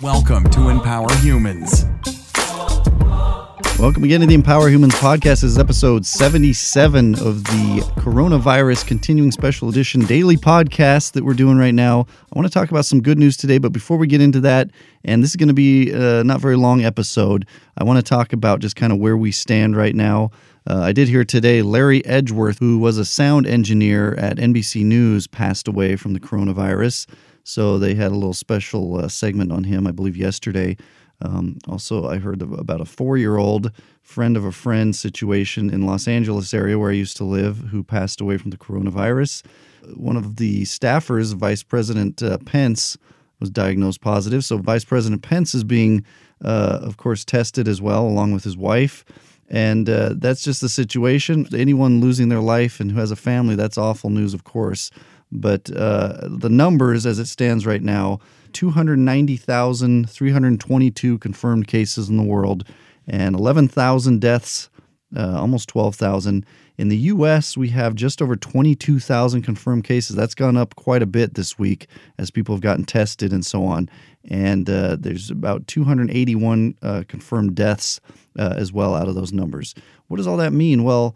Welcome to Empower Humans. Welcome again to the Empower Humans podcast. This is episode 77 of the Coronavirus Continuing Special Edition daily podcast that we're doing right now. I want to talk about some good news today, but before we get into that, and this is going to be a not very long episode, I want to talk about just kind of where we stand right now. Uh, I did hear today Larry Edgeworth, who was a sound engineer at NBC News, passed away from the coronavirus. So they had a little special uh, segment on him, I believe, yesterday. Um, also, I heard about a four year old friend of a friend situation in Los Angeles area where I used to live who passed away from the coronavirus. One of the staffers, Vice President uh, Pence, was diagnosed positive. So Vice President Pence is being, uh, of course, tested as well, along with his wife. And uh, that's just the situation. Anyone losing their life and who has a family, that's awful news, of course. But uh, the numbers as it stands right now 290,322 confirmed cases in the world and 11,000 deaths, uh, almost 12,000. In the U.S., we have just over 22,000 confirmed cases. That's gone up quite a bit this week as people have gotten tested and so on. And uh, there's about 281 uh, confirmed deaths uh, as well out of those numbers. What does all that mean? Well,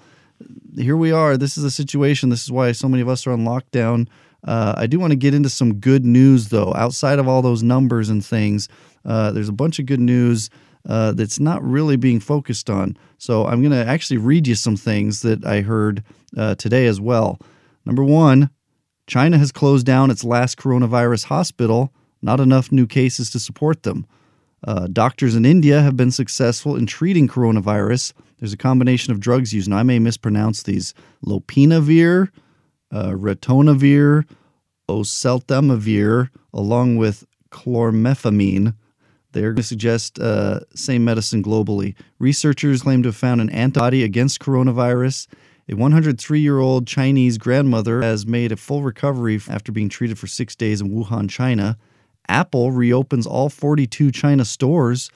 here we are. This is a situation. This is why so many of us are on lockdown. Uh, I do want to get into some good news, though. Outside of all those numbers and things, uh, there's a bunch of good news uh, that's not really being focused on. So I'm going to actually read you some things that I heard uh, today as well. Number one, China has closed down its last coronavirus hospital, not enough new cases to support them. Uh, doctors in India have been successful in treating coronavirus. There's a combination of drugs used, and I may mispronounce these lopinavir, uh, ritonavir, oseltamivir, along with chlormethamine. They're going to suggest uh, same medicine globally. Researchers claim to have found an antibody against coronavirus. A 103 year old Chinese grandmother has made a full recovery after being treated for six days in Wuhan, China. Apple reopens all 42 China stores.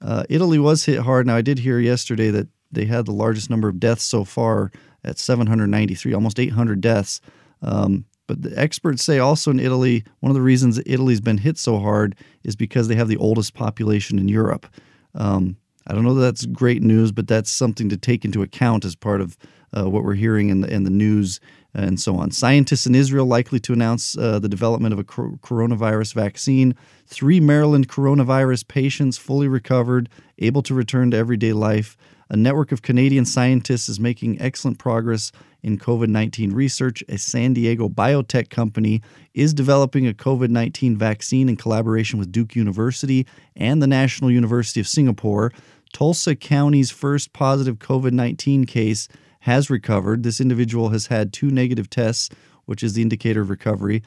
Uh, Italy was hit hard. Now, I did hear yesterday that they had the largest number of deaths so far at 793, almost 800 deaths. Um, but the experts say also in Italy, one of the reasons Italy's been hit so hard is because they have the oldest population in Europe. Um, I don't know that that's great news, but that's something to take into account as part of uh, what we're hearing in the, in the news and so on. Scientists in Israel likely to announce uh, the development of a coronavirus vaccine. Three Maryland coronavirus patients fully recovered, able to return to everyday life. A network of Canadian scientists is making excellent progress in COVID 19 research. A San Diego biotech company is developing a COVID 19 vaccine in collaboration with Duke University and the National University of Singapore. Tulsa County's first positive COVID 19 case has recovered. This individual has had two negative tests, which is the indicator of recovery.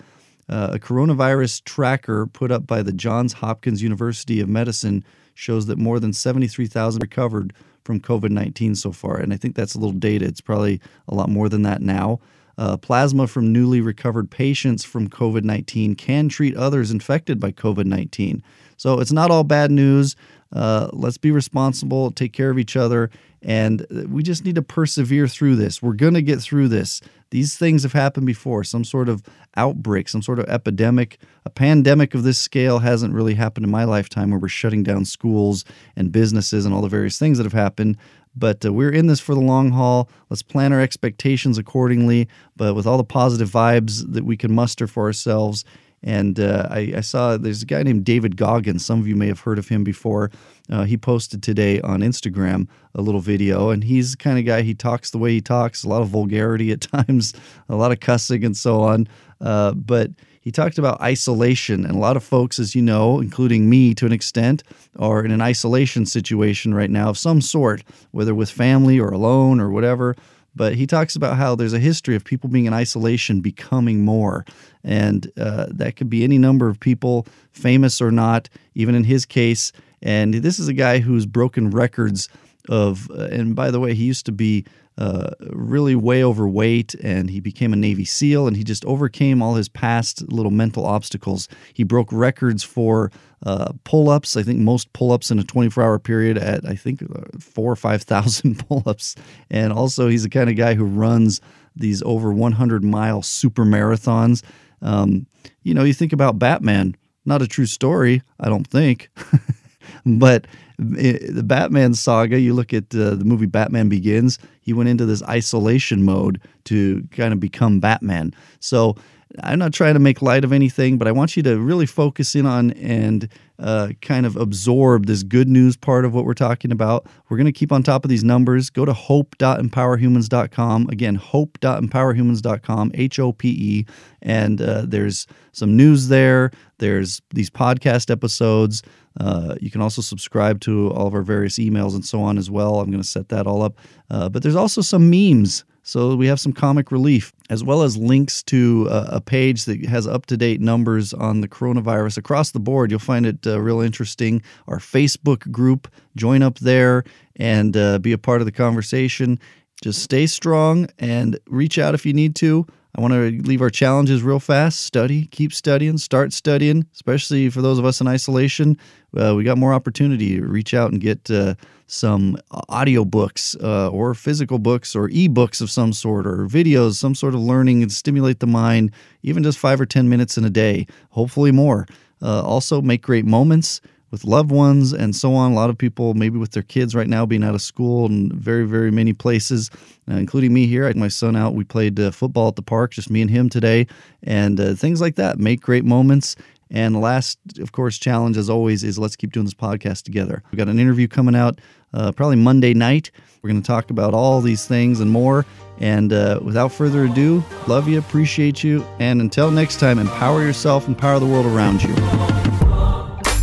Uh, a coronavirus tracker put up by the Johns Hopkins University of Medicine shows that more than 73,000 recovered from COVID 19 so far. And I think that's a little dated. It's probably a lot more than that now. Uh, plasma from newly recovered patients from COVID 19 can treat others infected by COVID 19. So it's not all bad news. Uh, let's be responsible, take care of each other, and we just need to persevere through this. We're going to get through this. These things have happened before. Some sort of outbreak, some sort of epidemic, a pandemic of this scale hasn't really happened in my lifetime where we're shutting down schools and businesses and all the various things that have happened. But uh, we're in this for the long haul. Let's plan our expectations accordingly, but with all the positive vibes that we can muster for ourselves and uh, I, I, saw there's a guy named David Goggins. Some of you may have heard of him before. Uh, he posted today on Instagram a little video, and he's the kind of guy, he talks the way he talks, a lot of vulgarity at times, a lot of cussing and so on. Uh, but he talked about isolation, and a lot of folks, as you know, including me to an extent, are in an isolation situation right now of some sort, whether with family or alone or whatever. But he talks about how there's a history of people being in isolation becoming more. And uh, that could be any number of people, famous or not, even in his case. And this is a guy who's broken records of, uh, and by the way, he used to be uh, really way overweight and he became a Navy SEAL and he just overcame all his past little mental obstacles. He broke records for uh, pull ups. I think most pull ups in a 24 hour period at, I think, uh, four or 5,000 pull ups. And also, he's the kind of guy who runs these over 100 mile super marathons. Um, you know, you think about Batman Not a true story, I don't think. but the Batman saga, you look at uh, the movie Batman Begins, he went into this isolation mode to kind of become Batman. So I'm not trying to make light of anything, but I want you to really focus in on and uh, kind of absorb this good news part of what we're talking about. We're going to keep on top of these numbers. Go to hope.empowerhumans.com. Again, hope.empowerhumans.com, H O P E. And uh, there's some news there. There's these podcast episodes. Uh, you can also subscribe to all of our various emails and so on as well. I'm going to set that all up. Uh, but there's also some memes so we have some comic relief, as well as links to uh, a page that has up to date numbers on the coronavirus across the board. You'll find it uh, real interesting. Our Facebook group, join up there and uh, be a part of the conversation. Just stay strong and reach out if you need to. I want to leave our challenges real fast. Study, keep studying, start studying, especially for those of us in isolation. Uh, we got more opportunity to reach out and get uh, some audiobooks uh, or physical books or ebooks of some sort or videos, some sort of learning and stimulate the mind, even just five or 10 minutes in a day, hopefully more. Uh, also, make great moments with loved ones and so on. A lot of people, maybe with their kids right now, being out of school and very, very many places, uh, including me here. I my son out. We played uh, football at the park, just me and him today, and uh, things like that. Make great moments and the last, of course, challenge as always is let's keep doing this podcast together. We've got an interview coming out uh, probably Monday night. We're going to talk about all these things and more. And uh, without further ado, love you, appreciate you, and until next time, empower yourself, empower the world around you.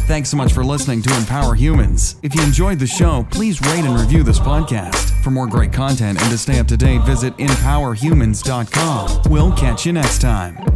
Thanks so much for listening to Empower Humans. If you enjoyed the show, please rate and review this podcast. For more great content and to stay up to date, visit empowerhumans.com. We'll catch you next time.